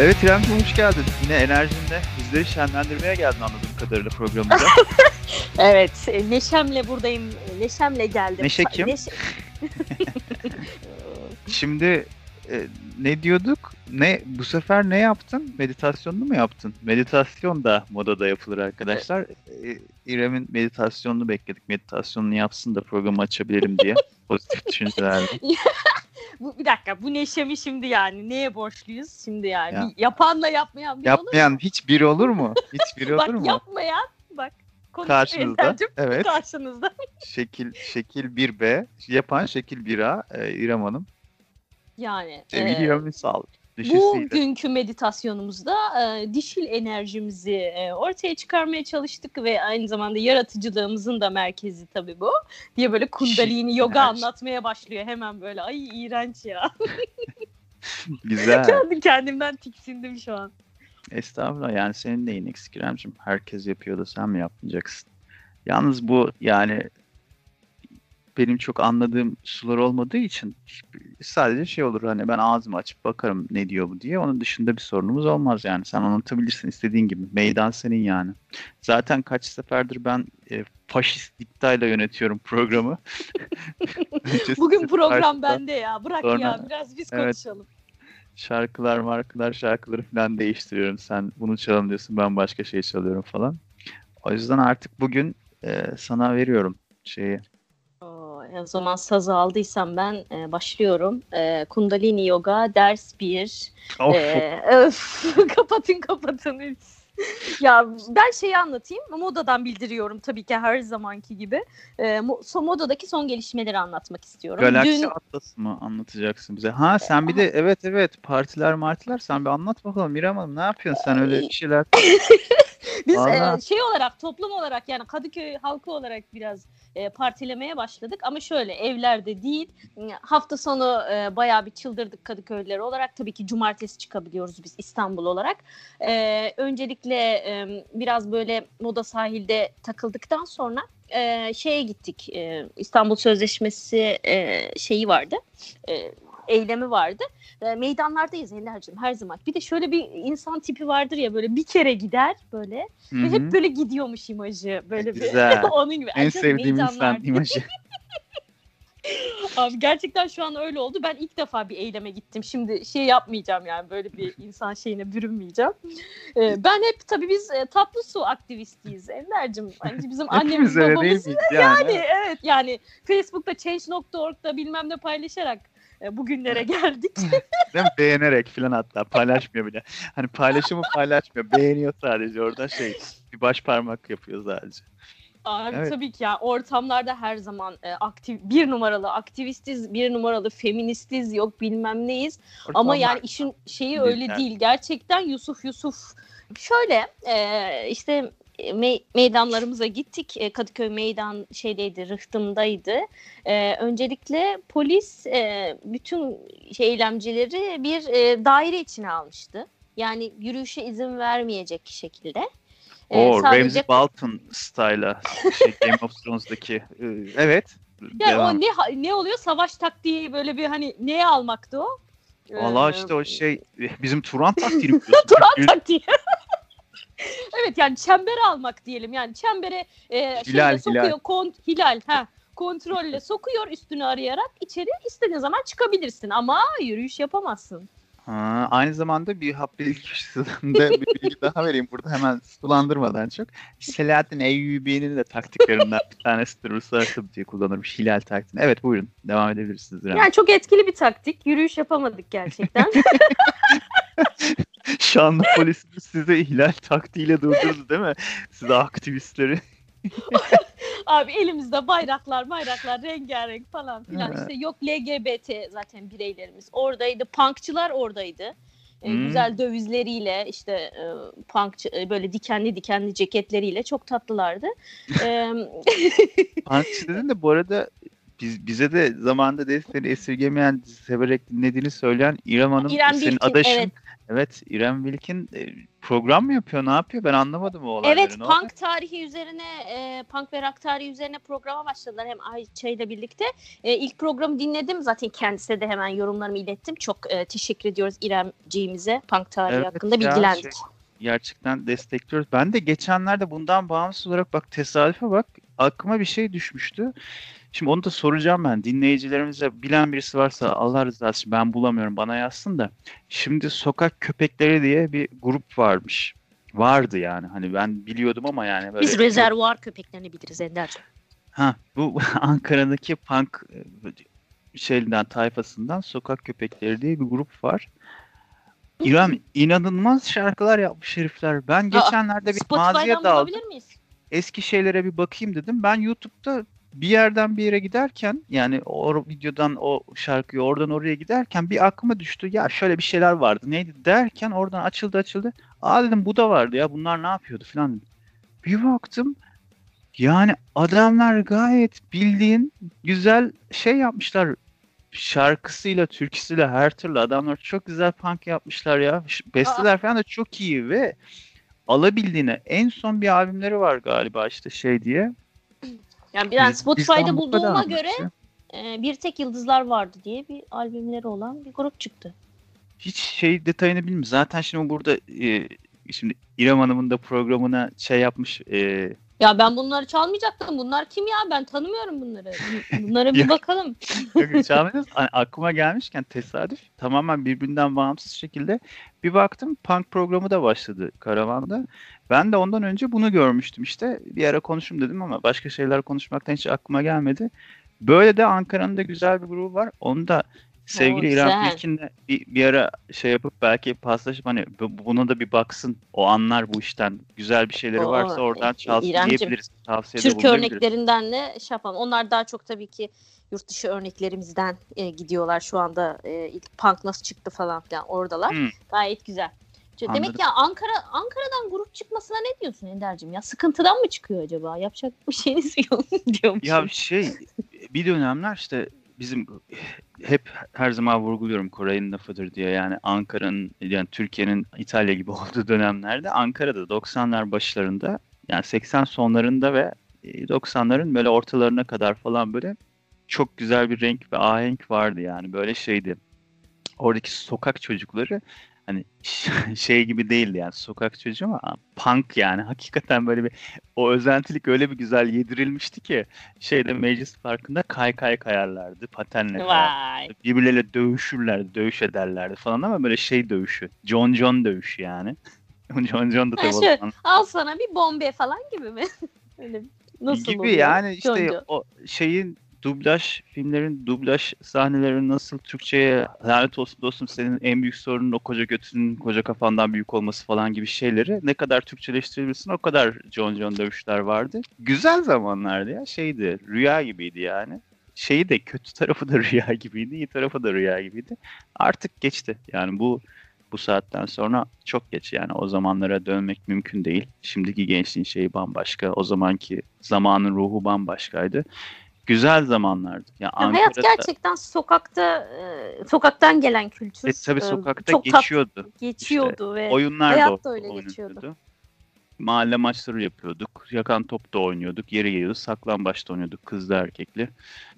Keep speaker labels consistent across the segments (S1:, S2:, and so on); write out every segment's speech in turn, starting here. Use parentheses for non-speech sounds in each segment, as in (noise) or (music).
S1: Evet İremciğim hoş geldin. Yine enerjinle bizleri şenlendirmeye geldin anladığım kadarıyla programımıza. (laughs)
S2: Evet, e, neşemle buradayım. e, Neşemle geldim.
S1: Neşe kim?
S2: Neşe- (laughs)
S1: Şimdi e, ne diyorduk? Ne bu sefer ne yaptın? Meditasyonunu mu yaptın? Meditasyon da modada yapılır arkadaşlar. E, İrem'in meditasyonunu bekledik. Meditasyonunu yapsın da programı açabilirim diye. (laughs) Pozitif düşüncelerle.
S2: Bu, bir dakika, bu neşemi şimdi yani neye borçluyuz şimdi yani?
S1: Ya.
S2: Yapanla yapmayan bir olur mu?
S1: Yapmayan hiç biri olur mu? Hiç (laughs) biri olur
S2: Bak
S1: mu?
S2: yapmayan, bak
S1: Karşınızda. Evet.
S2: karşınızda. (laughs)
S1: Şekil şekil 1B yapan şekil 1A e, İrem Hanım.
S2: Yani
S1: Sevgili
S2: e,
S1: İrem Ünsal. Dişisiyle.
S2: bugünkü meditasyonumuzda e, dişil enerjimizi e, ortaya çıkarmaya çalıştık ve aynı zamanda yaratıcılığımızın da merkezi tabii bu. Diye böyle kundalini yoga
S1: enerji.
S2: anlatmaya başlıyor hemen böyle. Ay iğrenç ya. (laughs)
S1: Güzel.
S2: Kendi kendimden tiksindim şu an.
S1: Estağfurullah yani senin neyin eksik İremciğim? Herkes yapıyor da sen mi yapmayacaksın? Yalnız bu yani benim çok anladığım sular olmadığı için sadece şey olur hani ben ağzımı açıp bakarım ne diyor bu diye. Onun dışında bir sorunumuz olmaz yani. Sen anlatabilirsin istediğin gibi. Meydan senin yani. Zaten kaç seferdir ben e, faşist diktayla yönetiyorum programı. (laughs)
S2: Bugün program bende ya. Bırak
S1: Sonra-
S2: ya biraz biz
S1: Evet.
S2: konuşalım.
S1: şarkılar markalar şarkıları falan değiştiriyorum. Sen bunu çalalım diyorsun ben başka şey çalıyorum falan. O yüzden artık bugün e, sana veriyorum şeyi.
S2: Oo, o zaman sazı aldıysam ben e, başlıyorum. E, Kundalini Yoga ders 1.
S1: Of,
S2: Ee, öf, (laughs) kapatın kapatın. (laughs) Ya ben şeyi anlatayım. Modadan bildiriyorum tabii ki her zamanki gibi. Mo- son modadaki son gelişmeleri anlatmak istiyorum.
S1: Galaksi
S2: Dün
S1: Atlas'ı mı anlatacaksın bize? Ha sen bir de evet evet partiler martiler sen bir anlat bakalım Miriam Hanım ne yapıyorsun sen öyle bir şeyler (laughs)
S2: biz
S1: Vallahi.
S2: e, şey olarak toplum olarak yani Kadıköy halkı olarak biraz e, partilemeye başladık. Ama şöyle evlerde değil. Hafta sonu e, bayağı bir çıldırdık Kadıköylüler olarak. Tabii ki cumartesi çıkabiliyoruz biz İstanbul olarak. E, öncelikle e, biraz böyle moda sahilde takıldıktan sonra e, şeye gittik. E, İstanbul Sözleşmesi e, şeyi vardı. E, eylemi vardı e, meydanlardayız Eller'cim her zaman bir de şöyle bir insan tipi vardır ya böyle bir kere gider böyle
S1: Hı
S2: ve hep böyle gidiyormuş imajı. Böyle
S1: Güzel.
S2: bir (laughs) onun gibi.
S1: en
S2: canım,
S1: sevdiğim insan imajı.
S2: Abi gerçekten şu an öyle oldu. Ben ilk defa bir eyleme gittim. Şimdi şey yapmayacağım yani böyle bir insan şeyine bürünmeyeceğim. Ee, ben hep tabii biz e, tatlı su aktivistiyiz Ender'cim. Hani bizim annemiz babamız
S1: yani?
S2: yani evet yani Facebook'ta change.org'da bilmem ne paylaşarak e, bugünlere geldik. (laughs)
S1: Değil mi? Beğenerek falan hatta paylaşmıyor bile. Hani paylaşımı paylaşmıyor. Beğeniyor sadece orada şey bir baş parmak yapıyor sadece.
S2: Abi
S1: Evet.
S2: tabii ki ya ortamlarda her zaman e, aktif bir numaralı aktivistiz, bir numaralı feministiz, yok bilmem neyiz. Ama
S1: Ortamlar-
S2: yani işin şeyi öyle değil. Gerçekten Yusuf Yusuf. Şöyle e, işte me- meydanlarımıza gittik. E, Kadıköy meydan şeydeydi, Rıhtım'daydı. E, öncelikle polis e, bütün şey eylemcileri bir e, daire içine almıştı. Yani yürüyüşe izin vermeyecek şekilde. E,
S1: O
S2: sadece-
S1: Ramsey Bolton style'a şey, Game of Thrones'daki e, evet.
S2: Yani
S1: devam.
S2: o ne ne oluyor? Savaş taktiği böyle bir hani neye almaktı o?
S1: Valla
S2: Ee,
S1: işte o şey bizim Turan taktiğini (laughs) biliyorsun.
S2: Turan taktiği. (laughs) evet yani çembere almak diyelim. Yani çembere e,
S1: Hilal,
S2: sokuyor.
S1: hilal.
S2: Kont, hilal. Ha, kontrolle (laughs) sokuyor üstünü arayarak içeri istediğin zaman çıkabilirsin ama yürüyüş yapamazsın.
S1: Ha, aynı zamanda bir hap bilgi köşesinde bir bilgi (laughs) daha vereyim burada hemen sulandırmadan çok. Selahattin Eyyubi'nin de taktiklerinden bir tanesidir. Uluslararası diye kullanırmış hilal taktiğini. Evet buyurun devam edebilirsiniz.
S2: Yani çok etkili bir taktik. Yürüyüş yapamadık gerçekten. (laughs)
S1: Şanlı polisimiz size hilal taktiğiyle durdurdu değil mi? Size aktivistleri. (laughs)
S2: Abi elimizde bayraklar, bayraklar rengarenk falan filan. İşte yok LGBT zaten bireylerimiz oradaydı. Punkçılar oradaydı. E,
S1: Hmm.
S2: Güzel dövizleriyle işte e, punkçı e, böyle dikenli dikenli ceketleriyle çok tatlılardı. (laughs)
S1: Punkçı dedin de bu arada biz, bize de zamanında desteğini esirgemeyen, severek dinlediğini söyleyen İrem Hanım
S2: İrem
S1: senin
S2: Bilkin,
S1: adaşın
S2: evet.
S1: Evet İrem Wilkin e, program mı yapıyor ne yapıyor ben anlamadım o olayları.
S2: Evet
S1: Ne
S2: punk
S1: oldu?
S2: tarihi üzerine e, punk ve rock tarihi üzerine programa başladılar hem Ayça ile birlikte. E, ilk programı dinledim zaten kendisine de hemen yorumlarımı ilettim. Çok e, teşekkür ediyoruz İremciğimize punk tarihi
S1: Evet
S2: hakkında
S1: ya,
S2: bilgilendik.
S1: şey- gerçekten destekliyoruz. Ben de geçenlerde bundan bağımsız olarak bak tesadüfe bak aklıma bir şey düşmüştü. Şimdi onu da soracağım ben. Dinleyicilerimize bilen birisi varsa Allah rızası için ben bulamıyorum bana yazsın da. Şimdi Sokak Köpekleri diye bir grup varmış. Vardı yani. Hani ben biliyordum ama yani böyle
S2: Biz rezervuar köpeklerini biliriz Ender'ciğim.
S1: Ha bu (laughs) Ankara'daki punk e, şeyinden tayfasından Sokak Köpekleri diye bir grup var. İrem inanılmaz şarkılar yapmış herifler. Ben geçenlerde bir maziye
S2: Spotify'dan
S1: daldım.
S2: bulabilir miyiz?
S1: Eski şeylere bir bakayım dedim. Ben YouTube'da bir yerden bir yere giderken yani o videodan o şarkıyı oradan oraya giderken bir aklıma düştü. Ya şöyle bir şeyler vardı. Neydi derken oradan açıldı açıldı. Aa dedim bu da vardı ya. Bunlar ne yapıyordu falan dedim. Bir baktım yani adamlar gayet bildiğin güzel şey yapmışlar. Şarkısıyla, türküsüyle her türlü adamlar çok güzel punk yapmışlar ya. Besteler falan da çok iyi ve alabildiğine en son bir albümleri var galiba işte şey diye.
S2: Yani
S1: Biz-
S2: Spotify'da bulduğuma göre e, Bir Tek Yıldızlar vardı diye bir albümleri olan bir grup çıktı.
S1: hiç şey detayını bilmiyorum. Zaten şimdi burada e, şimdi İrem Hanım'ın da programına şey yapmış e,
S2: Ya ben bunları çalmayacaktım. Bunlar kim ya? Ben tanımıyorum bunları. Bunlara bir (laughs) bakalım.
S1: Yok, çalmadınız. Hani aklıma gelmişken tesadüf tamamen birbirinden bağımsız şekilde bir baktım punk programı da başladı karavanda. Ben de ondan önce bunu görmüştüm işte. Bir ara konuşayım dedim ama başka şeyler konuşmaktan hiç aklıma gelmedi. Böyle de Ankara'nın da güzel bir grubu var. Onu da sevgili
S2: Oo,
S1: İrem. Bilkin'le bir, bir ara şey yapıp belki paslaşıp hani bu- buna da bir baksın. O anlar bu işten. Güzel bir şeyleri
S2: Oo,
S1: varsa oradan çalsın
S2: İremcim,
S1: diyebiliriz. Tavsiyede
S2: Türk
S1: bulunabiliriz.
S2: örneklerinden de şey yapalım. Onlar daha çok tabii ki yurt dışı örneklerimizden e, gidiyorlar şu anda. E, ilk punk nasıl çıktı falan filan oradalar.
S1: Hı.
S2: Gayet güzel. Demek
S1: Anladım.
S2: ya Ankara Ankara'dan grup çıkmasına ne diyorsun Ender'cim ya? Sıkıntıdan mı çıkıyor acaba? Yapacak bir (laughs) şeyiniz yok diyormuşum.
S1: Ya şey bir dönemler işte bizim hep her zaman vurguluyorum Koray'ın lafıdır diye yani Ankara'nın yani Türkiye'nin İtalya gibi (laughs) olduğu dönemlerde Ankara'da 90'lar başlarında yani 80 sonlarında ve e, 90'ların böyle ortalarına kadar falan böyle çok güzel bir renk ve ahenk vardı yani böyle şeydi. Oradaki sokak çocukları hani (laughs) şey gibi değildi yani sokak çocuğu ama punk yani hakikaten böyle bir o özentilik öyle bir güzel yedirilmişti ki şeyde meclis parkında kay kay kayarlardı patenle kayarlardı. Birbirleriyle dövüşürlerdi dövüş ederlerdi falan ama böyle şey dövüşü John John dövüşü yani (laughs) John John da
S2: Ha,
S1: tabii
S2: şöyle,
S1: zaman
S2: Al sana bir bombe falan gibi mi? (laughs) Öyle nasıl
S1: gibi
S2: oluyor?
S1: yani işte
S2: Jonjo?
S1: o şeyin dublaj filmlerin dublaj sahneleri nasıl Türkçe'ye lanet olsun dostum senin en büyük sorunun o koca götünün koca kafandan büyük olması falan gibi şeyleri ne kadar Türkçeleştirebilirsin o kadar John John dövüşler vardı. Güzel zamanlardı ya şeydi rüya gibiydi yani. Şeyi de kötü tarafı da (laughs) rüya gibiydi, iyi tarafı da rüya gibiydi. Artık geçti. Yani bu bu saatten sonra çok geç yani o zamanlara dönmek mümkün değil. Şimdiki gençliğin şeyi bambaşka. O zamanki zamanın ruhu bambaşkaydı. Güzel zamanlardı. Ya
S2: Ya hayat gerçekten sokakta e, sokaktan gelen kültür.
S1: e, tabii
S2: e,
S1: sokakta
S2: çok tat-
S1: geçiyordu.
S2: geçiyordu ve
S1: Oyunlar
S2: hayat
S1: da,
S2: öyle geçiyordu.
S1: Mahalle maçları yapıyorduk. Yakan top da oynuyorduk. Yeri geliyordu. Saklambaç da oynuyorduk. Kızlı erkekli.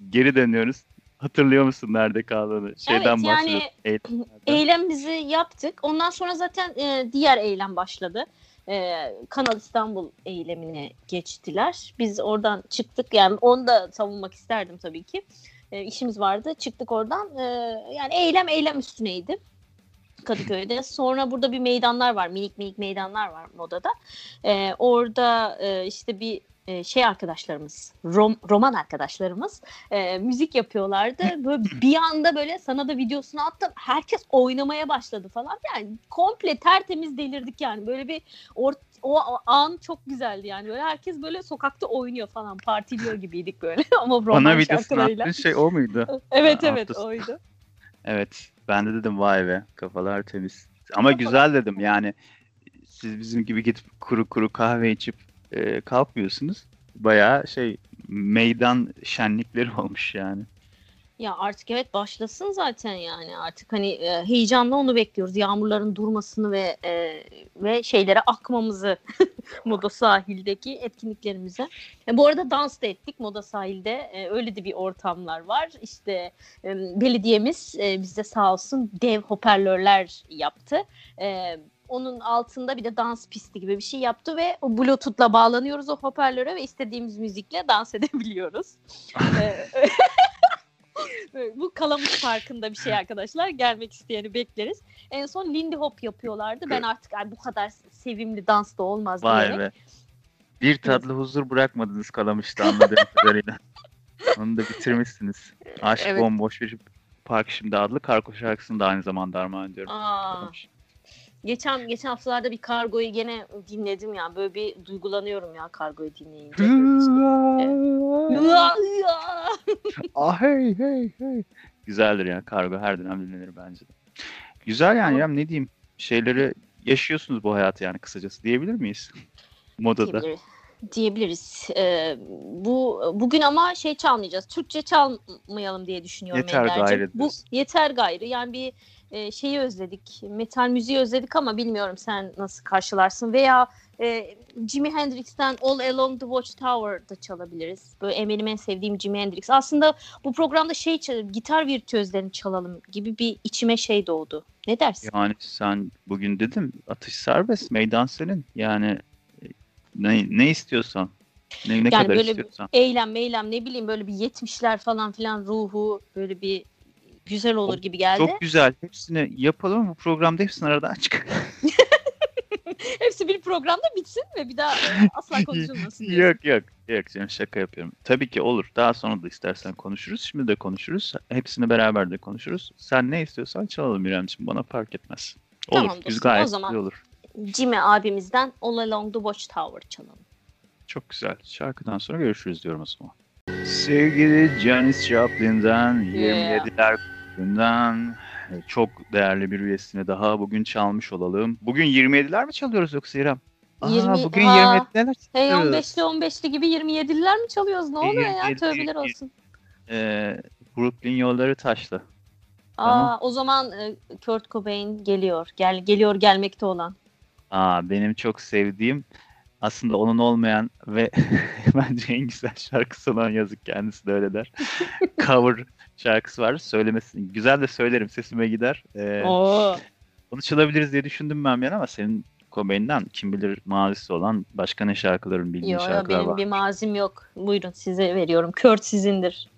S1: Geri dönüyoruz. Hatırlıyor musun nerede kaldığını? Şeyden
S2: Evet, yani.
S1: Eğitimlerden.
S2: eylemimizi yaptık. Ondan sonra zaten e, diğer eylem başladı. E, Kanal İstanbul eylemine geçtiler. Biz oradan çıktık. Yani onu da savunmak isterdim tabii ki. E, işimiz vardı. Çıktık oradan. E, yani eylem eylem üstüneydi. Kadıköy'de. Sonra burada bir meydanlar var. Minik minik meydanlar var modada. E, orada e, işte bir e, şey arkadaşlarımız, rom, roman arkadaşlarımız e, müzik yapıyorlardı. (laughs) Böyle bir anda böyle sana da videosunu attım. Herkes oynamaya başladı falan. Yani komple tertemiz delirdik yani. Böyle bir or, o an çok güzeldi yani. Böyle herkes böyle sokakta oynuyor falan. Partiliyor gibiydik böyle. (laughs) Ama roman
S1: Bana videosunu attığın şey o muydu? (laughs)
S2: Evet evet
S1: haklısın.
S2: oydu.
S1: Evet. Ben de dedim vay be kafalar temiz. Ama güzel dedim yani siz bizim gibi gidip kuru kuru kahve içip e, kalkmıyorsunuz. Bayağı şey meydan şenlikleri (laughs) olmuş yani.
S2: Ya artık evet başlasın zaten yani artık hani e, heyecanla onu bekliyoruz. Yağmurların durmasını ve e, ve şeylere akmamızı (laughs) Moda Sahil'deki etkinliklerimize. E, bu arada dans da ettik Moda Sahil'de. E, öyle de bir ortamlar var. İşte e, belediyemiz e, bize sağ olsun dev hoparlörler yaptı. E, onun altında bir de dans pisti gibi bir şey yaptı ve o bluetooth'la bağlanıyoruz o hoparlöre ve istediğimiz müzikle dans (laughs) edebiliyoruz. (laughs) E, bu Kalamış Parkı'nda bir şey arkadaşlar. Gelmek isteyeni bekleriz. En son Lindy Hop yapıyorlardı. Ben artık ay, bu kadar sevimli dans da olmaz
S1: Vay
S2: diyerek.
S1: be. Bir tatlı huzur bırakmadınız Kalamış'ta anladığım (laughs) kadarıyla. Onu da bitirmişsiniz. Aşk
S2: Evet.
S1: bomboş bir park şimdi adlı Karko şarkısını da aynı zamanda armağan ediyorum.
S2: Aa,
S1: Kalamış.
S2: Geçen geçen haftalarda bir kargoyu gene dinledim ya. Böyle bir duygulanıyorum ya kargoyu dinleyince.
S1: Ah hey hey hey. Güzeldir ya kargo her dönem dinlenir bence. Güzel yani ya ne diyeyim şeyleri yaşıyorsunuz bu hayatı yani kısacası diyebilir miyiz? Modada.
S2: diyebiliriz. Diyebiliriz. Ee, bu bugün ama şey çalmayacağız. Türkçe çalmayalım diye düşünüyorum
S1: Yeter
S2: Ender'cim.
S1: gayrı
S2: Bu yeter gayrı. Yani bir e, şeyi özledik. Metal müziği özledik ama bilmiyorum sen nasıl karşılarsın veya e, Jimi Hendrix'ten All Along the Watchtower'da çalabiliriz. Böyle benim en sevdiğim Jimi Hendrix. Aslında bu programda şey gitar virtüözlerini çalalım gibi bir içime şey doğdu. Ne dersin?
S1: Yani sen bugün dedim atış serbest meydan senin yani ne, ne istiyorsan ne, ne
S2: Yani
S1: kadar
S2: böyle bir-
S1: istiyorsan.
S2: eylem meylem ne bileyim böyle bir 70'ler falan filan ruhu böyle bir güzel olur gibi geldi.
S1: Çok güzel. Hepsini yapalım. Bu programda hepsini aradan çıkar. (laughs)
S2: Hepsi bir programda bitsin ve bir daha asla konuşulmasın.
S1: yok yok. Yok canım şaka yapıyorum. Tabii ki olur. Daha sonra da istersen konuşuruz. Şimdi de konuşuruz. Hepsini beraber de konuşuruz. Sen ne istiyorsan çalalım İremciğim. Bana fark etmez. Olur.
S2: Tamam
S1: Biz gayet
S2: o zaman-
S1: olur.
S2: Jimmy abimizden All Along the Watchtower çalalım.
S1: Çok güzel. Şarkıdan sonra görüşürüz diyorum o zaman. Sevgili Janis Joplin'den
S2: Yeah.
S1: 27'ler günden çok değerli bir üyesini daha bugün çalmış olalım. Bugün 27'ler mi çalıyoruz yoksa İrem? Aa,
S2: 20
S1: bugün
S2: Aa,
S1: 27'ler
S2: Hey
S1: çalıyoruz.
S2: 15'li 15'li gibi 27'liler mi çalıyoruz? Ne oluyor ya?
S1: 27,
S2: Tövbeler olsun.
S1: Ee, Brooklyn yolları taşlı.
S2: Aa,
S1: Tamam.
S2: o zaman e, Kurt Cobain geliyor. Gel geliyor gelmekte olan.
S1: Aa, benim çok sevdiğim aslında onun olmayan ve (laughs) bence en güzel şarkısı olan yazık kendisi de öyle der. (laughs) Cover şarkısı var. Söylemesi güzel de söylerim sesime gider. Ee,
S2: Oo.
S1: onu çalabiliriz diye düşündüm ben bir ama senin Cobain'den kim bilir mazisi olan başka ne şarkıların bildiğin
S2: Yo, yo,
S1: şarkılar
S2: benim
S1: var.
S2: bir mazim yok. Buyurun size veriyorum. Kurt sizindir.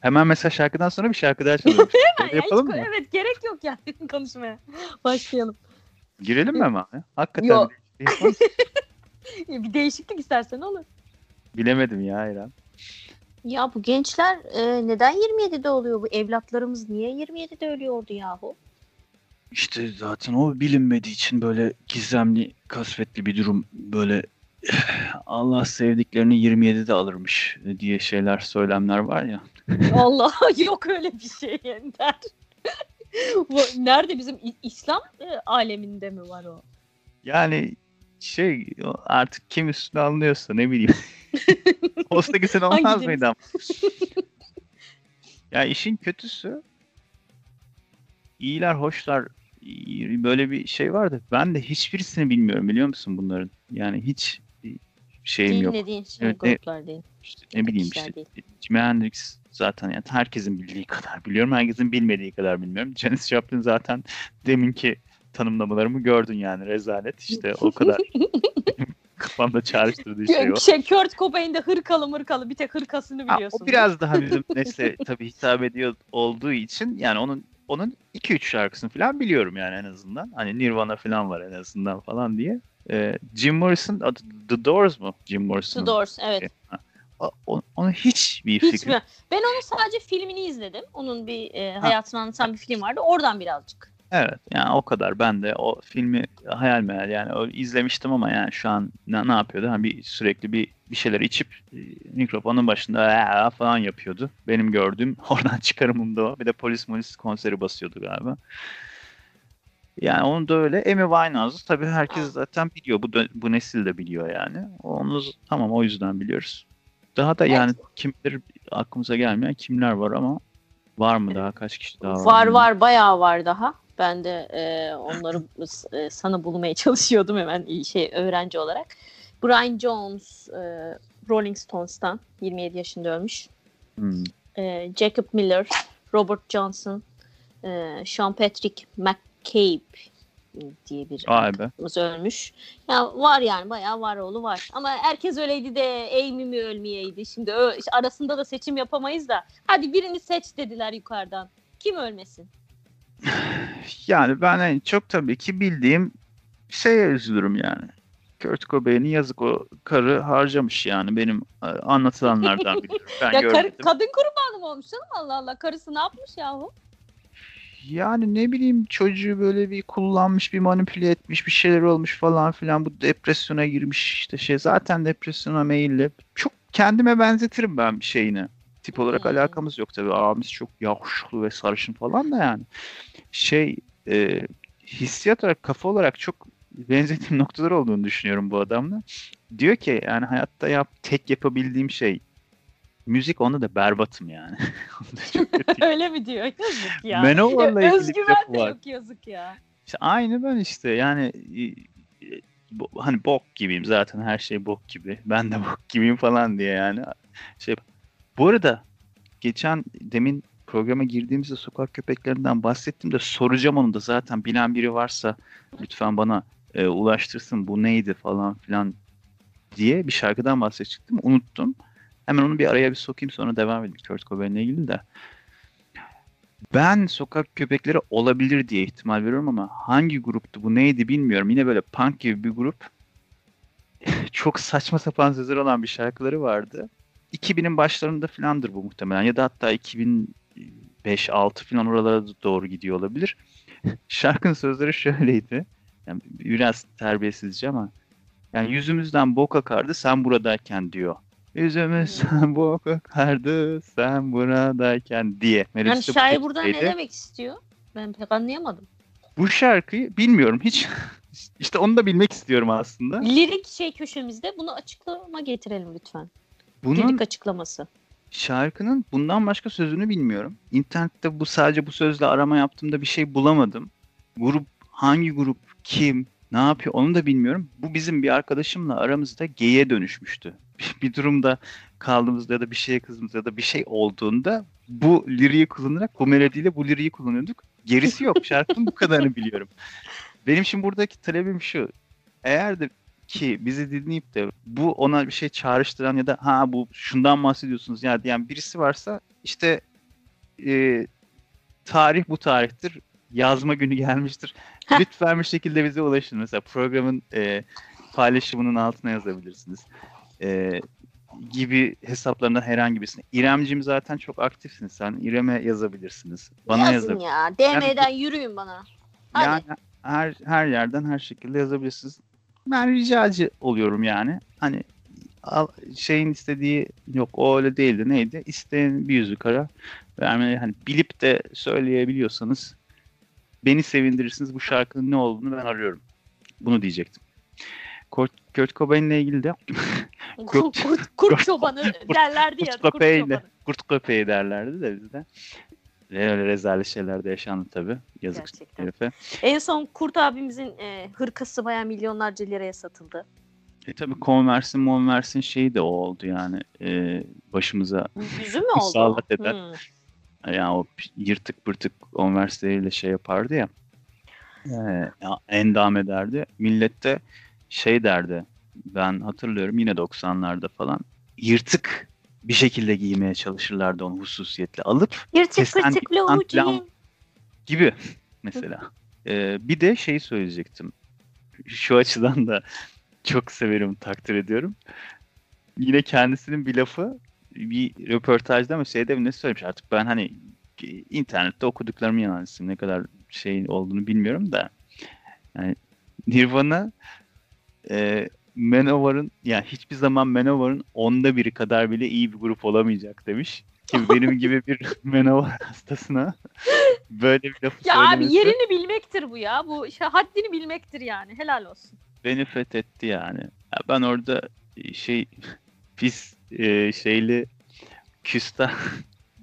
S1: Hemen mesela şarkıdan sonra bir şarkı daha (laughs) çalalım.
S2: Ya
S1: yapalım
S2: hiç-
S1: mı?
S2: Evet gerek yok yani konuşmaya. Başlayalım.
S1: Girelim mi hemen? ya? Hakikaten
S2: Yo.
S1: bir şey. (laughs)
S2: Bir değişiklik istersen olur.
S1: Bilemedim ya İrem.
S2: Ya bu gençler e, neden 27'de oluyor? Bu evlatlarımız niye 27'de ölüyordu yahu?
S1: İşte zaten o bilinmediği için böyle gizemli, kasvetli bir durum böyle (sighs) Allah sevdiklerini 27'de alırmış diye şeyler, söylemler var ya.
S2: Allah (laughs) yok öyle bir şey Ender. (laughs) Nerede bizim İslam e, aleminde mi var o?
S1: Yani şey artık kim üstüne alınıyorsa ne bileyim. (laughs) 18 sene olmaz mıydı ama? ya işin kötüsü iyiler, hoşlar böyle bir şey vardı. Ben de hiçbirisini bilmiyorum biliyor musun bunların? Yani hiç şeyim yok.
S2: Dinlediğin şey
S1: Evet, ne-
S2: gruplar değil.
S1: İşte ne bileyim işte
S2: değil.
S1: Jimi Hendrix zaten yani herkesin bildiği kadar biliyorum. Herkesin bilmediği kadar bilmiyorum. Janis Joplin zaten deminki tanımlamalarımı gördün yani rezalet işte o kadar (laughs) kafamda çağrıştırdığı şey o.
S2: Şey, Kurt Cobain'de hırkalı mırkalı bir tek hırkasını
S1: Ha,
S2: biliyorsun.
S1: o biraz daha bizim (laughs) nesle tabii hitap ediyor olduğu için yani onun onun 2-3 şarkısını falan biliyorum yani en azından. Hani Nirvana falan var en azından falan diye. Ee, Jim Morrison, The Doors mu? Jim Morrison.
S2: The Doors evet.
S1: O, o- onun hiç fikrim?
S2: Ben onun sadece filmini izledim. Onun bir e, hayatını anlatan bir film vardı. Oradan birazcık.
S1: Evet yani o kadar. Ben de o filmi hayal meyal yani o izlemiştim ama yani şu an ne, ne yapıyordu? Hani bir sürekli bir bir şeyler içip e, mikrofonun başında "Aa" falan yapıyordu. Benim gördüğüm (laughs) oradan çıkarımım da o. Bir de polis polis konseri basıyordu galiba. Yani onu da öyle. Amy Winehouse'u tabii herkes zaten biliyor. Bu bu nesil de biliyor yani. Onu tamam o yüzden biliyoruz. Daha da
S2: Evet.
S1: yani kim bilir aklımıza gelmeyen kimler var ama Var mı daha? Kaç kişi daha var?
S2: Var var bayağı var daha. Ben de e, (laughs) onları e, sana bulmaya (laughs) çalışıyordum hemen şey öğrenci olarak. Brian Jones e, Rolling Stones'tan 27 yaşında ölmüş.
S1: Hmm.
S2: E, Jacob Miller, Robert Johnson, e, Sean Patrick McCabe diye bir arkadaşımız ölmüş. Ya var yani bayağı var oğlu var. Ama herkes öyleydi de Amy mi ölmeyeydi. Şimdi ö- işte arasında da seçim yapamayız da. Hadi birini seç dediler yukarıdan. Kim ölmesin? (sighs)
S1: Yani ben en çok tabii ki bildiğim şeye üzülürüm yani. Kurt Cobain'i yazık o karı harcamış yani benim e, anlatılanlardan biliyorum. (laughs) Ben
S2: ya karı- kadın kurbanı mı olmuş canım Allah Allah. Karısı ne yapmış yahu?
S1: Yani ne bileyim çocuğu böyle bir kullanmış, bir manipüle etmiş, bir şeyler olmuş falan filan. Bu depresyona girmiş işte şey. Zaten depresyona meyilli. Çok kendime benzetirim ben bir şeyini. Tip olarak
S2: Hmm.
S1: alakamız yok tabii. Abimiz çok yakışıklı ve sarışın falan da yani. Şey e, hissiyat olarak, kafa olarak çok benzediğim noktalar olduğunu düşünüyorum bu adamla. Diyor ki yani hayatta yap, tek yapabildiğim şey müzik onda da berbatım yani. (laughs) (laughs)
S2: Öyle mi diyor? (laughs) Yazık ya.
S1: Manowar'la ilgili
S2: Özgüven de
S1: var.
S2: yok yazık ya.
S1: İşte aynı ben işte yani hani bok gibiyim zaten her şey bok gibi. Ben de bok gibiyim falan diye yani. Şey bu arada geçen demin programa girdiğimizde sokak köpeklerinden bahsettim de soracağım onu da zaten bilen biri varsa lütfen bana e, ulaştırsın bu neydi falan filan diye bir şarkıdan bahsedecektim. Unuttum. Hemen onu bir araya bir sokayım sonra devam edeyim Kurt Cobain'le ilgili de. Ben sokak köpekleri olabilir diye ihtimal veriyorum ama hangi gruptu bu neydi bilmiyorum. Yine böyle punk gibi bir grup. (laughs) Çok saçma sapan sözler olan bir şarkıları vardı. 2000'in başlarında filandır bu muhtemelen ya da hatta 2005-6 falan oralara doğru gidiyor olabilir. (laughs) Şarkının sözleri şöyleydi. Yani biraz terbiyesizce ama yani yüzümüzden bok akardı sen buradayken diyor. Yüzümüzden bok akardı sen buradayken diye.
S2: Yani
S1: Melodisi bu
S2: şair burada ne demek istiyor? Ben pek anlayamadım.
S1: Bu şarkıyı bilmiyorum hiç. (laughs) işte onu da bilmek istiyorum aslında.
S2: Lirik şey köşemizde bunu açıklama getirelim lütfen.
S1: Bunun
S2: Lirik açıklaması.
S1: şarkının bundan başka sözünü bilmiyorum. İnternette bu sadece bu sözle arama yaptığımda bir şey bulamadım. Grup hangi grup kim ne yapıyor onu da bilmiyorum. Bu bizim bir arkadaşımla aramızda geyiğe dönüşmüştü. (laughs) bir durumda kaldığımızda ya da bir şeye kızdığımızda ya da bir şey olduğunda bu liriyi kullanarak bu melodiyle bu liriyi kullanıyorduk. Gerisi yok. Şarkının bu kadarını biliyorum. Benim şimdi buradaki talebim şu. Eğer de ki bizi dinleyip de bu ona bir şey çağrıştıran ya da ha bu şundan bahsediyorsunuz ya diyen birisi varsa işte e, tarih bu tarihtir. Yazma günü gelmiştir. Lütfen bir şekilde bize ulaşın. Mesela programın e, paylaşımının altına yazabilirsiniz. E, gibi hesaplarından herhangi birisine. İremcim zaten çok aktifsin sen. İrem'e yazabilirsiniz. Bana
S2: Yazın
S1: yazabilirsiniz.
S2: ya. DM'den yürüyün bana. Hadi.
S1: Yani her her yerden her şekilde yazabilirsiniz. Ben ricacı oluyorum yani. Hani şeyin istediği yok o öyle değildi neydi? İsteyen bir yüzü kara vermeli. Hani bilip de söyleyebiliyorsanız beni sevindirirsiniz. Bu şarkının ne olduğunu ben arıyorum. Bunu diyecektim. Kurt, Kurt Cobain'le ilgili de
S2: Kurt, kurt, kurt çobanı derlerdi ya.
S1: kurt
S2: Kurt
S1: köpeğiyle
S2: çobanı.
S1: kurt köpeği derlerdi de bizde. Ve öyle rezalet şeyler de yaşandı tabii. Yazık
S2: Gerçekten.
S1: herife.
S2: En son Kurt abimizin e, hırkası bayağı milyonlarca liraya satıldı.
S1: E tabii Converse'in Monverse'in şeyi de o oldu yani e, başımıza
S2: Yüzü mü oldu?
S1: Eder.
S2: Hmm.
S1: yani o yırtık pırtık Converse'leriyle şey yapardı ya, e, ya endam ederdi. Millet de şey derdi ben hatırlıyorum yine 90'larda falan yırtık bir şekilde giymeye çalışırlardı onu hususiyetle alıp
S2: Yırtık
S1: Kesen
S2: pırtık
S1: insan
S2: loğu
S1: falan-
S2: giyin.
S1: gibi (laughs) mesela. E, bir de şey söyleyecektim. Şu açıdan da çok severim, takdir ediyorum. Yine kendisinin bir lafı bir röportajda mı şeyde mi ne söylemiş artık ben hani internette okuduklarımı yalancısıyım ne kadar şey olduğunu bilmiyorum da yani Nirvana e, Manowar'ın yani hiçbir zaman Manowar'ın onda biri kadar bile iyi bir grup olamayacak demiş. Ki (laughs) benim gibi bir Manowar hastasına (laughs) böyle bir lafı
S2: Ya abi
S1: söylemesi
S2: yerini bilmektir bu ya. Bu şey, haddini bilmektir yani. Helal olsun.
S1: beni fethetti yani. Ya ben orada şey (laughs) pis e, şeyli küstah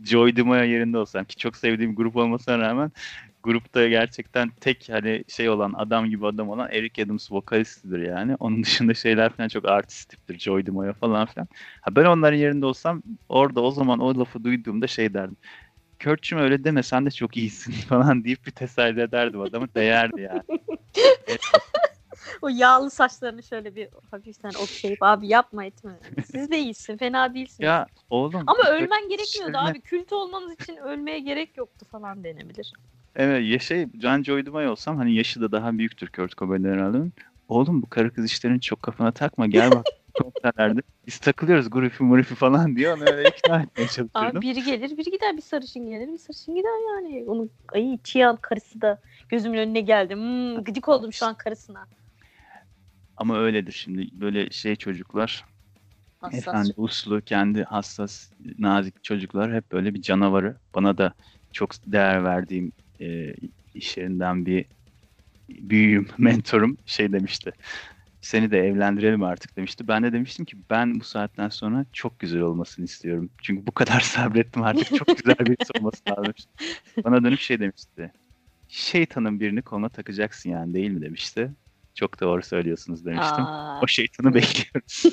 S1: Joy Dima'ya yerinde olsam ki çok sevdiğim grup olmasına rağmen grupta gerçekten tek hani şey olan adam gibi adam olan Eric Adams vokalistidir yani. Onun dışında şeyler falan çok artist tiptir. Joy Dima'ya falan filan. Ha ben onların yerinde olsam orada o zaman o lafı duyduğumda şey derdim. Kurt'cum öyle deme sen de çok iyisin (laughs) falan deyip bir teselli ederdim adamı. Değerdi yani. Evet, (laughs)
S2: O yağlı saçlarını şöyle bir hafiften okşayıp abi yapma etme. Siz de iyisin fena değilsin.
S1: ya oğlum.
S2: Ama ölmen gerekmiyordu
S1: işlerine-
S2: abi. Kült olmanız için ölmeye gerek yoktu falan denebilir.
S1: Evet ya şey John Joy Dimay olsam hani yaşı da daha büyüktür Kurt Cobain'den herhalde. Oğlum bu karı kız işlerini çok kafana takma gel bak (laughs) konserlerde. Biz takılıyoruz grufi murifi falan diyor. Onu öyle ikna (laughs) etmeye
S2: Abi
S1: çalışıyordum.
S2: biri gelir biri gider bir sarışın gelir bir sarışın gider yani. Onun ay Tiyan karısı da gözümün önüne geldi. Hmm, gıcık oldum şu an karısına.
S1: Ama öyledir şimdi böyle şey çocuklar
S2: Hassas.
S1: efendi uslu kendi hassas nazik çocuklar hep böyle bir canavarı. Bana da çok değer verdiğim e, iş yerinden bir büyüğüm, (laughs) mentorum şey demişti. Seni de evlendirelim artık demişti. Ben de demiştim ki ben bu saatten sonra çok güzel olmasını istiyorum. Çünkü bu kadar (laughs) sabrettim artık çok güzel birisi olması lazım. Bana dönüp şey demişti. Şeytanın birini koluna takacaksın yani değil mi demişti. Çok doğru söylüyorsunuz demiştim.
S2: Aa,
S1: O şeytanı bekliyoruz.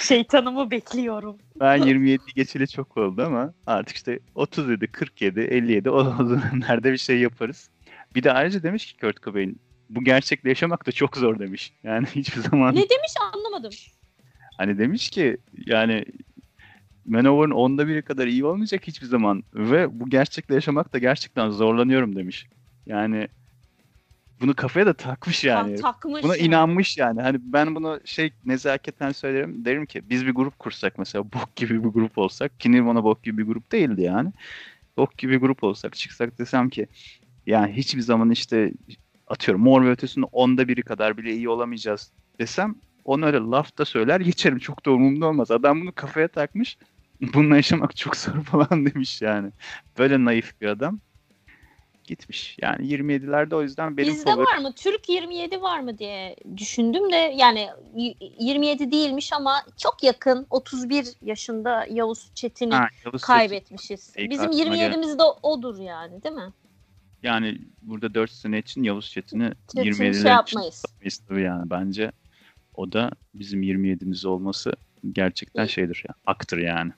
S1: (laughs)
S2: şeytanımı bekliyorum.
S1: ben 27 geçeli çok oldu ama artık işte 37, 47, 57 o dönemlerde (laughs) bir şey yaparız. Bir de ayrıca demiş ki Kurt Cobain bu gerçekle yaşamak da çok zor demiş. Yani hiçbir zaman
S2: Ne demiş anlamadım.
S1: hani demiş ki yani Manowar'ın onda biri kadar iyi olmayacak hiçbir zaman ve bu gerçekle yaşamak da gerçekten zorlanıyorum demiş. Yani bunu kafaya da takmış yani.
S2: Ta- takmış.
S1: Buna
S2: yani.
S1: inanmış yani. Hani ben bunu şey nezaketen söylerim. Derim ki biz bir grup kursak mesela bok gibi bir grup olsak. Ki Nirvana bok gibi bir grup değildi yani. Bok gibi bir grup olsak çıksak desem ki yani hiçbir zaman işte atıyorum Mor ve Ötesi'nin onda biri kadar bile iyi olamayacağız desem onu öyle lafta söyler geçerim. Çok da umurumda olmaz. Adam bunu kafaya takmış. Bununla yaşamak çok zor (laughs) falan demiş yani. Böyle naif bir adam. Gitmiş. Yani 27'lerde o yüzden benim
S2: Bizde
S1: favorim.
S2: var mı? Türk 27 var mı diye düşündüm de yani y- 27 değilmiş ama çok yakın 31 yaşında Yavuz Çetin'i
S1: Ha, Yavuz Çetin.
S2: kaybetmişiz.
S1: İlk
S2: Bizim
S1: aklıma gelen-
S2: 27'miz de odur yani değil mi?
S1: Yani burada 4 sene için Yavuz Çetin'i
S2: Çetin
S1: 27'ler
S2: şey
S1: için
S2: yapmayız.
S1: tabii yani bence. O da bizim 27'miz olması gerçekten
S2: İyi.
S1: şeydir ya. Aktır yani.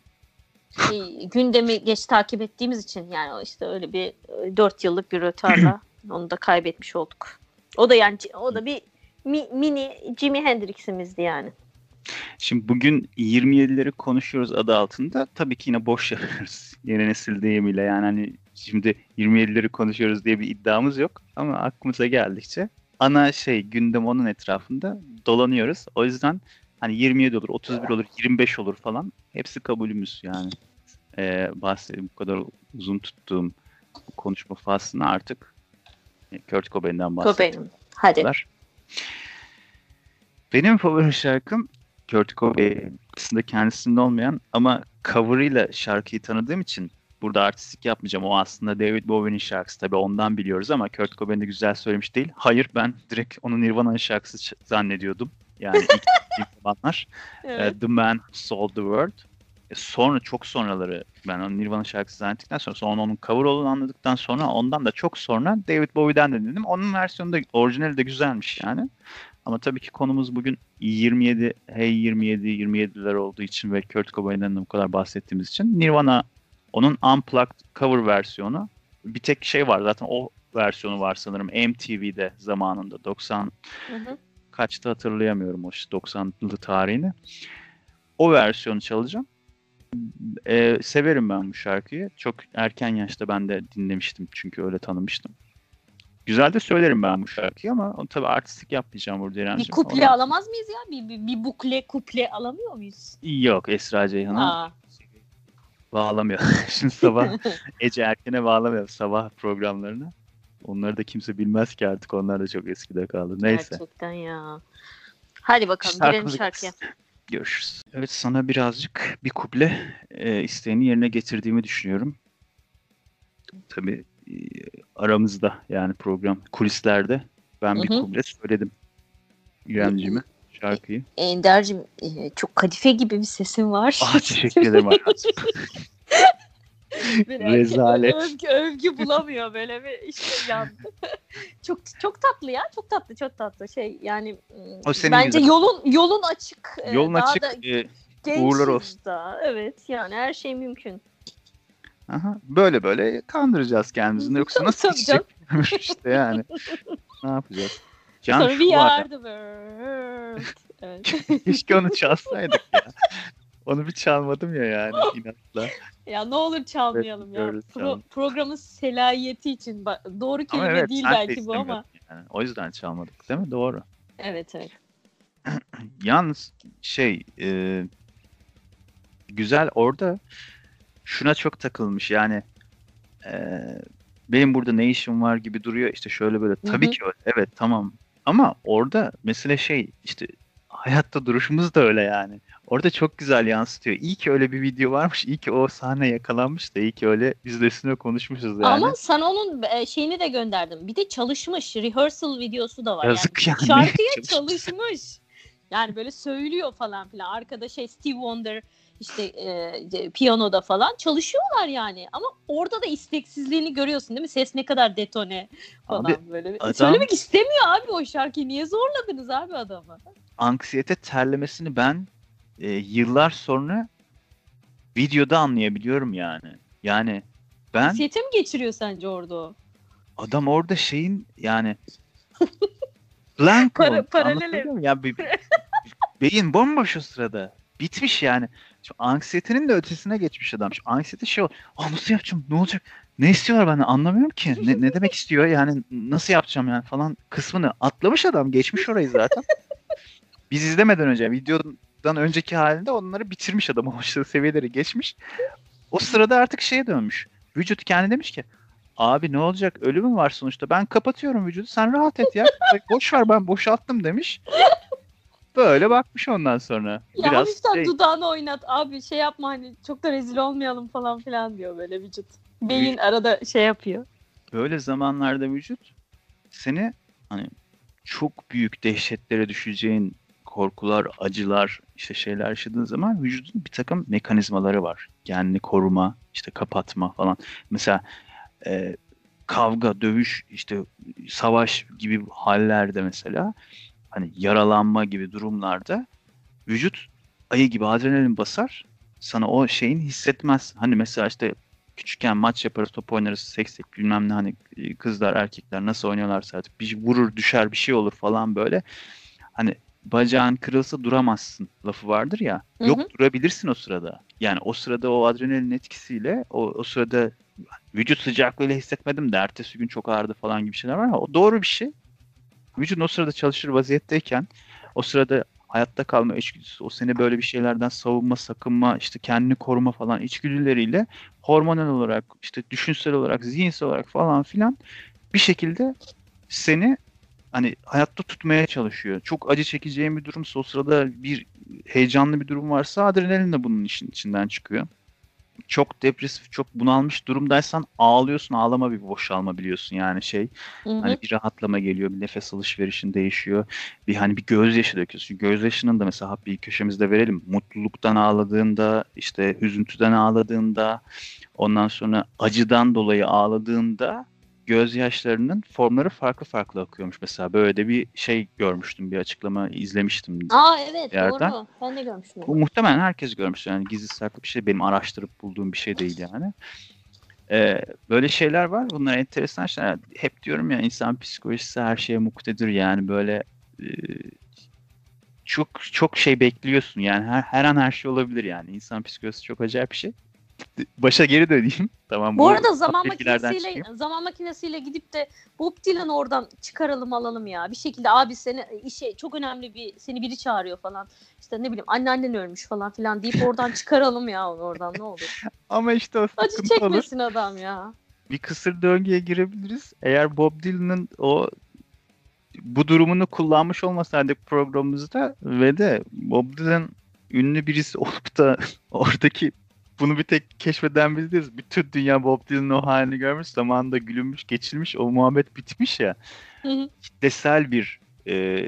S2: Şey, gündemi geç takip ettiğimiz için yani işte öyle bir 4 yıllık bir rötarla (clears throat) onu da kaybetmiş olduk. O da yani o da bir mi- mini Jimi Hendrix'imizdi yani.
S1: Şimdi bugün 27'leri konuşuyoruz adı altında. Tabii ki yine boş yapıyoruz. (laughs) Yeni nesil deyimiyle yani hani şimdi 27'leri konuşuyoruz diye bir iddiamız yok. Ama aklımıza geldikçe ana şey gündem onun etrafında dolanıyoruz. O yüzden hani 27 olur, 31 olur, 25 olur falan. Hepsi kabulümüz yani. Ee, bahsedeyim bu kadar uzun tuttuğum konuşma faslını artık e, Kurt Cobain'den bahsedeyim.
S2: Cobain'im. Hadi.
S1: kadar. Benim favori şarkım Kurt Cobain aslında kendisinde olmayan ama cover'ıyla şarkıyı tanıdığım için burada artistik yapmayacağım. O aslında David Bowie'nin şarkısı. Tabii ondan biliyoruz ama Kurt Cobain de güzel söylemiş değil. Hayır ben direkt onu Nirvana'nın şarkısı zannediyordum. Yani ilk zamanlar. (laughs)
S2: Evet.
S1: Ee, The Man Who Sold the World. E, Sonra çok sonraları ben onu Nirvana şarkısı zannettikten sonra sonra onun cover olduğunu anladıktan sonra ondan da çok sonra David Bowie'den de dinledim. Onun versiyonu da orijinali de güzelmiş yani. Ama tabii ki konumuz bugün 27, Hey 27, 27'ler olduğu için ve Kurt Cobain'den de bu kadar bahsettiğimiz için Nirvana onun Unplugged cover versiyonu bir tek şey var zaten o versiyonu var sanırım MTV'de zamanında 90
S2: Hı hı.
S1: Kaçta hatırlayamıyorum o işte 90'lı tarihini. O versiyonu çalacağım. Ee, severim ben bu şarkıyı. Çok erken yaşta ben de dinlemiştim çünkü öyle tanımıştım. Güzel de söylerim ben bu şarkıyı ama tabii artistik yapmayacağım burada İremciğim.
S2: Bir kuple
S1: Ona-
S2: alamaz mıyız ya? Bir, bir, bir bukle kuple alamıyor muyuz?
S1: Yok Esra Ceyhan'a bağlamıyor. (laughs) Şimdi sabah (laughs) Ece Erken'e bağlamıyor sabah programlarını. Onları da kimse bilmez ki artık onlar da çok eskide kaldı. Neyse.
S2: Gerçekten ya. Hadi bakalım girelim
S1: Şarkımızı
S2: şarkıya.
S1: Görüşürüz. Evet sana birazcık bir kuple e, isteğini yerine getirdiğimi düşünüyorum. Tabii e, aramızda yani program kulislerde ben bir
S2: Hı hı.
S1: kuple söyledim. İremciğime şarkıyı.
S2: Ender'cim e, çok kadife gibi bir sesin var.
S1: Ah teşekkür ederim (laughs) (laughs) Rezalet.
S2: Övgü, övgü bulamıyor böyle bir işte yandı. (laughs) çok çok tatlı ya. Çok tatlı, çok tatlı. Şey yani
S1: O senin
S2: bence
S1: güzel.
S2: yolun yolun açık. e,
S1: Yolun
S2: daha
S1: açık.
S2: da
S1: e, uğurlar olsun.
S2: da. Evet yani her şey mümkün.
S1: aha, böyle böyle kandıracağız kendimizi. (laughs) Yoksa nasıl gidecek? işte yani. Ne yapacağız? Can
S2: Sonra we are the world. Evet.
S1: Keşke onu çalsaydık ya. Onu bir çalmadım ya yani (laughs) inatla.
S2: ya ne olur çalmayalım ya. Pro-
S1: çalalım.
S2: programın selahiyeti için. Doğru kelime
S1: Ama evet
S2: değil belki bu ama.
S1: Yani. O yüzden çalmadık değil mi? Doğru.
S2: Evet evet. (clears throat)
S1: Yalnız şey e, güzel orada şuna çok takılmış yani e, benim burada ne işim var gibi duruyor işte şöyle böyle tabii
S2: hı.
S1: ki öyle evet tamam ama orada mesele şey işte hayatta duruşumuz da öyle yani orada çok güzel yansıtıyor iyi ki öyle bir video varmış iyi ki o sahne yakalanmış da iyi ki öyle biz de üstüne konuşmuşuz yani
S2: Ama sana onun e, şeyini de gönderdim. Bir de çalışmış. Rehearsal videosu da var.
S1: Yazık
S2: yani.
S1: yani.
S2: Şarkıya
S1: Çalışmış.
S2: çalışmış. Yani böyle söylüyor falan filan. Arkada şey Steve Wonder işte e, piyanoda falan çalışıyorlar yani. Ama orada da isteksizliğini görüyorsun değil mi? Ses ne kadar detone falan
S1: Abi,
S2: böyle.
S1: adam-
S2: Söylemek istemiyor abi o şarkıyı. Niye zorladınız abi adamı?
S1: anksiyete terlemesini ben e, yıllar sonra videoda anlayabiliyorum yani. Yani ben
S2: Ansiyete mi geçiriyor sence orada o?
S1: adam orada şeyin yani (laughs) blank
S2: Para- paralel?
S1: Ya bir, beyin bomboş o sırada. Bitmiş yani. Şu anksiyetenin de ötesine geçmiş adam. Şu anksiyete şey. Aa nasıl yapacağım? Ne olacak? Ne istiyorlar benden? Anlamıyorum ki. Ne, ne demek istiyor? Yani nasıl yapacağım yani falan kısmını atlamış adam. Geçmiş orayı zaten. Biz izlemeden önce videodan önceki halinde onları bitirmiş adam. O seviyeleri geçmiş. O sırada artık şeye dönmüş. Vücut kendi demiş ki Abi ne olacak? Ölümüm var sonuçta. Ben kapatıyorum vücudu. Sen rahat et ya. Boş ver ben boşalttım demiş. Böyle bakmış ondan sonra.
S2: Ya
S1: Biraz
S2: hafiften
S1: şey,
S2: dudağını oynat abi şey yapma hani çok da rezil olmayalım falan filan diyor böyle vücut. Beyin arada şey yapıyor.
S1: böyle zamanlarda vücut seni hani çok büyük dehşetlere düşeceğin korkular, acılar, işte şeyler yaşadığın zaman vücudun bir takım mekanizmaları var. Kendini koruma, işte kapatma falan. Mesela e, kavga, dövüş, işte savaş gibi hallerde mesela hani yaralanma gibi durumlarda vücut ayı gibi adrenalin basar. Sana o şeyin hissetmez. Hani mesela işte küçükken maç yaparız, top oynarız, seksek bilmem ne hani e, kızlar, erkekler nasıl oynuyorlarsa artık bir vurur, düşer bir şey olur falan böyle. Hani bacağın kırılsa duramazsın lafı vardır ya.
S2: Hı
S1: Yok
S2: hı.
S1: durabilirsin o sırada. Yani o sırada o adrenalin etkisiyle o, o sırada vücut sıcaklığıyla hissetmedim de ertesi gün çok ağrıdı falan gibi şeyler var ama o doğru bir şey. Vücudun o sırada çalışır vaziyetteyken o sırada hayatta kalma içgüdüsü, o seni böyle bir şeylerden savunma, sakınma, işte kendini koruma falan içgüdüleriyle hormonal olarak, işte düşünsel olarak, zihinsel olarak falan filan bir şekilde seni hani hayatta tutmaya çalışıyor. Çok acı çekeceğin bir durumsa o sırada bir heyecanlı bir durum varsa adrenalin de bunun işin içinden çıkıyor. Çok depresif, çok bunalmış durumdaysan ağlıyorsun. Ağlama bir boşalma biliyorsun yani şey.
S2: Hı hı.
S1: Hani bir rahatlama geliyor, bir nefes alışverişin değişiyor. Bir hani bir gözyaşı döküyorsun. Gözyaşının da mesela bir köşemizde verelim. Mutluluktan ağladığında, işte üzüntüden ağladığında, ondan sonra acıdan dolayı ağladığında gözyaşlarının formları farklı farklı akıyormuş mesela. Böyle de bir şey görmüştüm, bir açıklama izlemiştim.
S2: Aa evet
S1: yerden.
S2: doğru. Ben de görmüştüm.
S1: Bu muhtemelen herkes görmüş yani gizli saklı bir şey benim araştırıp bulduğum bir şey değil yani. Ee, böyle şeyler var. Bunlar enteresan şeyler. Hep diyorum ya insan psikolojisi her şeye muktedir yani böyle e, çok çok şey bekliyorsun yani her, her an her şey olabilir yani. İnsan psikolojisi çok acayip bir şey. Başa geri döneyim. (laughs) Tamam.
S2: Bu arada zaman makinesiyle
S1: çıkayım.
S2: zaman makinesiyle gidip de Bob Dylan'ı oradan çıkaralım alalım ya. Bir şekilde abi seni işe çok önemli bir seni biri çağırıyor falan. İşte ne bileyim anneannen ölmüş falan filan deyip oradan çıkaralım ya oradan ne olur. (laughs)
S1: Ama işte o
S2: Acı
S1: sıkıntı olur.
S2: çekmesin adam ya.
S1: bir kısır döngüye girebiliriz. Eğer Bob Dylan'ın o bu durumunu kullanmış olmasaydık programımızda ve de Bob Dylan ünlü birisi olup da (laughs) oradaki bunu bir tek keşfeden biz değiliz. Bütün dünya Bob Dylan'ın o halini görmüş. Zamanında gülünmüş, geçilmiş. O muhabbet bitmiş ya.
S2: Hı hı.
S1: Kitlesel bir e,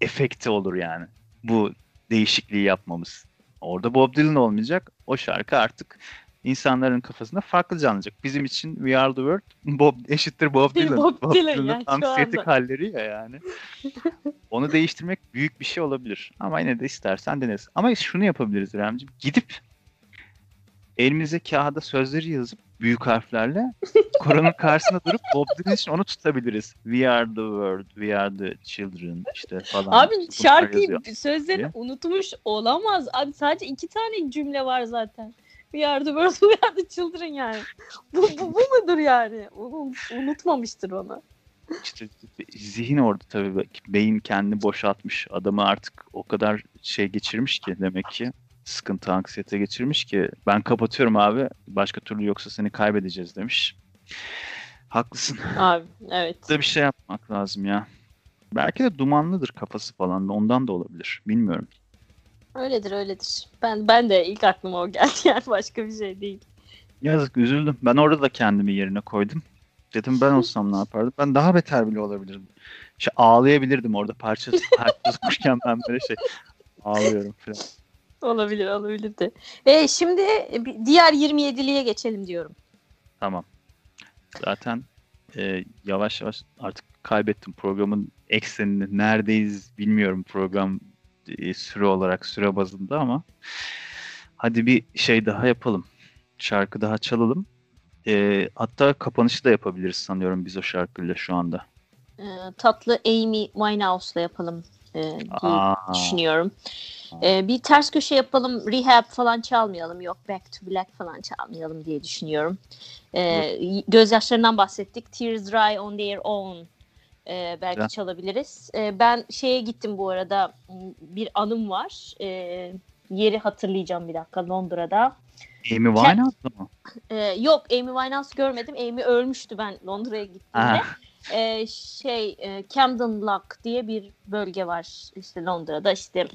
S1: efekti olur yani. Bu değişikliği yapmamız. Orada Bob Dylan olmayacak. O şarkı artık insanların kafasında farklı canlanacak. Bizim için We Are The World Bob eşittir Bob (laughs) Dylan.
S2: Bob Dylan
S1: Dylan'ın
S2: yani
S1: anksiyetik
S2: anda.
S1: halleri ya yani. Onu değiştirmek büyük bir şey olabilir. Ama yine de istersen deneriz. Ama şunu yapabiliriz İremciğim. Gidip elimize kağıda sözleri yazıp büyük harflerle (laughs) Kur'an'ın karşısında durup Bob Dylan için onu tutabiliriz. We are the world, we are the children işte falan.
S2: Abi
S1: Bunlar
S2: şarkıyı sözlerini
S1: diye.
S2: unutmuş olamaz. Abi sadece iki tane cümle var zaten. We are the world, (laughs) we are the children yani. Bu, bu, bu mudur yani? Onu unutmamıştır onu.
S1: İşte zihin orada tabii beyin kendini boşaltmış. Adamı artık o kadar şey geçirmiş ki demek ki sıkıntı, anksiyete geçirmiş ki ben kapatıyorum abi başka türlü yoksa seni kaybedeceğiz demiş. Haklısın.
S2: Abi evet.
S1: Burada bir şey yapmak lazım ya. Belki de dumanlıdır kafası falan da ondan da olabilir. Bilmiyorum.
S2: Öyledir öyledir. Ben ben de ilk aklıma o geldi (laughs) yani başka bir şey değil.
S1: Yazık üzüldüm. Ben orada da kendimi yerine koydum. Dedim ben olsam ne (laughs) yapardım? Ben daha beter bile olabilirdim. İşte ağlayabilirdim orada parça parça (laughs) ben böyle şey ağlıyorum falan.
S2: Olabilir olabilir de. E, şimdi bir diğer 27'liye geçelim diyorum.
S1: Tamam. Zaten e, yavaş yavaş artık kaybettim programın eksenini. Neredeyiz bilmiyorum program e, süre olarak süre bazında ama hadi bir şey daha yapalım. Şarkı daha çalalım. E, hatta kapanışı da yapabiliriz sanıyorum biz o şarkıyla şu anda.
S2: E, tatlı Amy Winehouse'la yapalım e, diye
S1: Aa,
S2: düşünüyorum. E, bir ters köşe yapalım, rehab falan çalmayalım, yok Back to Black falan çalmayalım diye düşünüyorum. E, gözyaşlarından bahsettik. Tears Dry on Their Own e, belki çalabiliriz. E, ben şeye gittim bu arada, bir anım var. E, yeri hatırlayacağım bir dakika Londra'da.
S1: Amy Winehouse mı?
S2: E, yok Amy Winehouse görmedim. Amy ölmüştü ben Londra'ya gittiğimde.
S1: Ah,
S2: Ee, şey e, Camden Lock diye bir bölge var işte Londra'da işte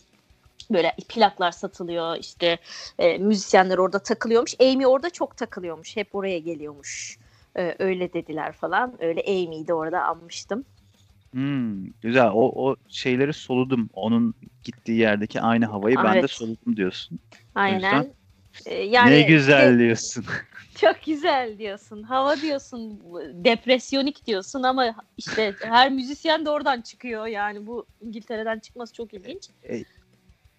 S2: böyle plaklar satılıyor işte e, müzisyenler orada takılıyormuş Amy orada çok takılıyormuş hep oraya geliyormuş Ee, öyle dediler falan öyle Amy'yi de orada anmıştım
S1: hmm, güzel. O, o şeyleri soludum. Onun gittiği yerdeki aynı havayı ben de
S2: Evet.
S1: soludum diyorsun.
S2: aynen yani
S1: ne güzel
S2: de-
S1: diyorsun. (laughs)
S2: çok güzel diyorsun hava diyorsun depresyonik diyorsun ama işte her müzisyen de oradan çıkıyor yani bu İngiltere'den çıkması çok ilginç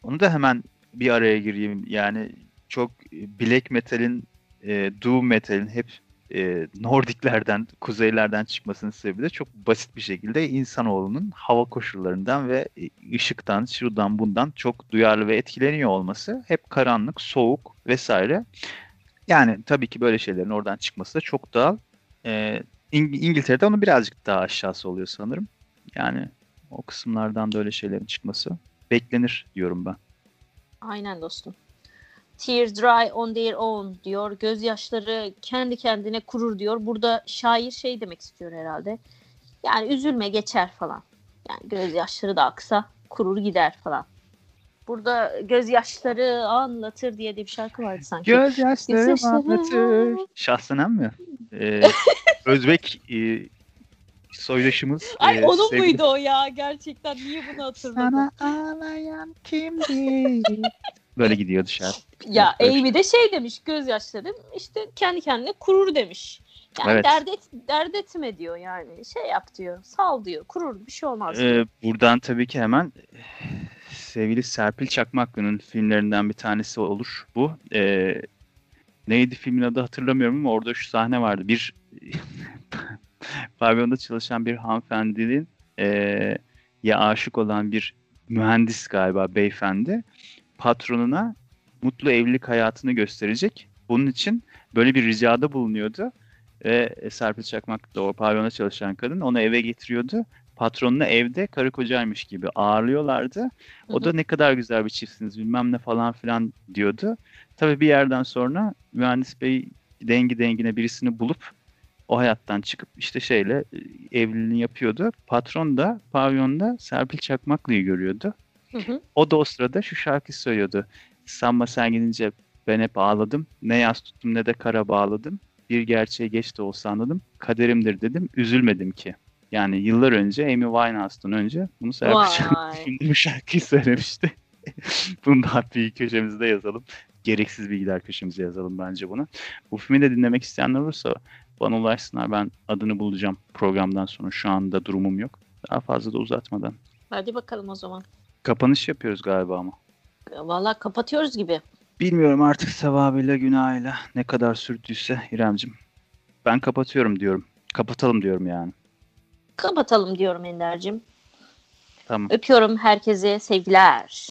S1: Onu da hemen bir araya gireyim. Yani çok e, black metal'in, e, doom metal'in hep e, Nordiklerden, kuzeylerden çıkmasının sebebi de çok basit bir şekilde insanoğlunun hava koşullarından ve e, ışıktan, şuradan bundan çok duyarlı ve etkileniyor olması. Hep karanlık, soğuk vesaire. Yani tabii ki böyle şeylerin oradan çıkması da çok doğal. E, İng- İngiltere'de onun birazcık daha aşağısı oluyor sanırım. Yani o kısımlardan da öyle şeylerin çıkması beklenir diyorum ben.
S2: Aynen dostum. Tears dry on their own diyor. Gözyaşları kendi kendine kurur diyor. Burada şair şey demek istiyor herhalde. Yani üzülme geçer falan. Yani gözyaşları da aksa kurur gider falan. Burada gözyaşları anlatır diye de bir şarkı vardı sanki.
S1: Gözyaşlarım
S2: Gözyaşlarım
S1: anlatır. Şahsenem mi? Ee, (laughs) Özbek e, soydaşımız.
S2: Ay
S1: e,
S2: onun
S1: sevgili-
S2: muydu o ya? Gerçekten niye bunu hatırladım?
S1: Sana ağlayan kimdi? (laughs) Böyle gidiyor dışarı.
S2: Ya
S1: bir
S2: Amy de şey demiş gözyaşlarım işte kendi kendine kurur demiş. Yani
S1: Evet.
S2: dert, et, dert etme diyor yani şey yap diyor sal diyor kurur bir şey olmaz diyor.
S1: Ee, buradan tabii ki hemen sevgili Serpil Çakmaklı'nın filmlerinden bir tanesi olur bu. Ee, neydi filmin adı hatırlamıyorum ama orada şu sahne vardı. Bir (laughs) pavyonda çalışan bir hanımefendinin eee, ya aşık olan bir mühendis galiba beyefendi patronuna mutlu evlilik hayatını gösterecek. Bunun için böyle bir ricada bulunuyordu. Ve Serpil Çakmak da o pavyonda çalışan kadın onu eve getiriyordu. Patronunu evde karı kocaymış gibi ağırlıyorlardı. O da ne kadar güzel bir çiftsiniz bilmem ne falan filan diyordu. Tabii bir yerden sonra mühendis bey dengi dengine birisini bulup o hayattan çıkıp işte şeyle e, evliliğini yapıyordu. Patron da pavyonda Serpil Çakmaklı'yı görüyordu.
S2: Hı hı.
S1: O da o sırada şu şarkıyı söylüyordu. Sanma sen gidince ben hep ağladım. Ne yaz tuttum ne de kara bağladım. Bir gerçeği geç de olsa anladım. Kaderimdir dedim. Üzülmedim ki. Yani yıllar önce Amy Winehouse'dan önce bunu. Çakmaklı (laughs) bu şarkıyı söylemişti. (laughs) Bunu da bir köşemizde yazalım. gereksiz bilgiler köşemize yazalım bence bunu. Bu filmi de dinlemek isteyenler olursa bana ulaşsınlar. Ben adını bulacağım programdan sonra. Şu anda durumum yok. Daha fazla da uzatmadan.
S2: Hadi bakalım o zaman.
S1: Kapanış yapıyoruz galiba ama.
S2: Vallahi kapatıyoruz gibi.
S1: Bilmiyorum artık sevabıyla günahıyla ne kadar sürdüyse İremcim. Ben kapatıyorum diyorum. Kapatalım diyorum yani.
S2: Kapatalım diyorum Ender'cim.
S1: Tamam.
S2: Öpüyorum herkese sevgiler.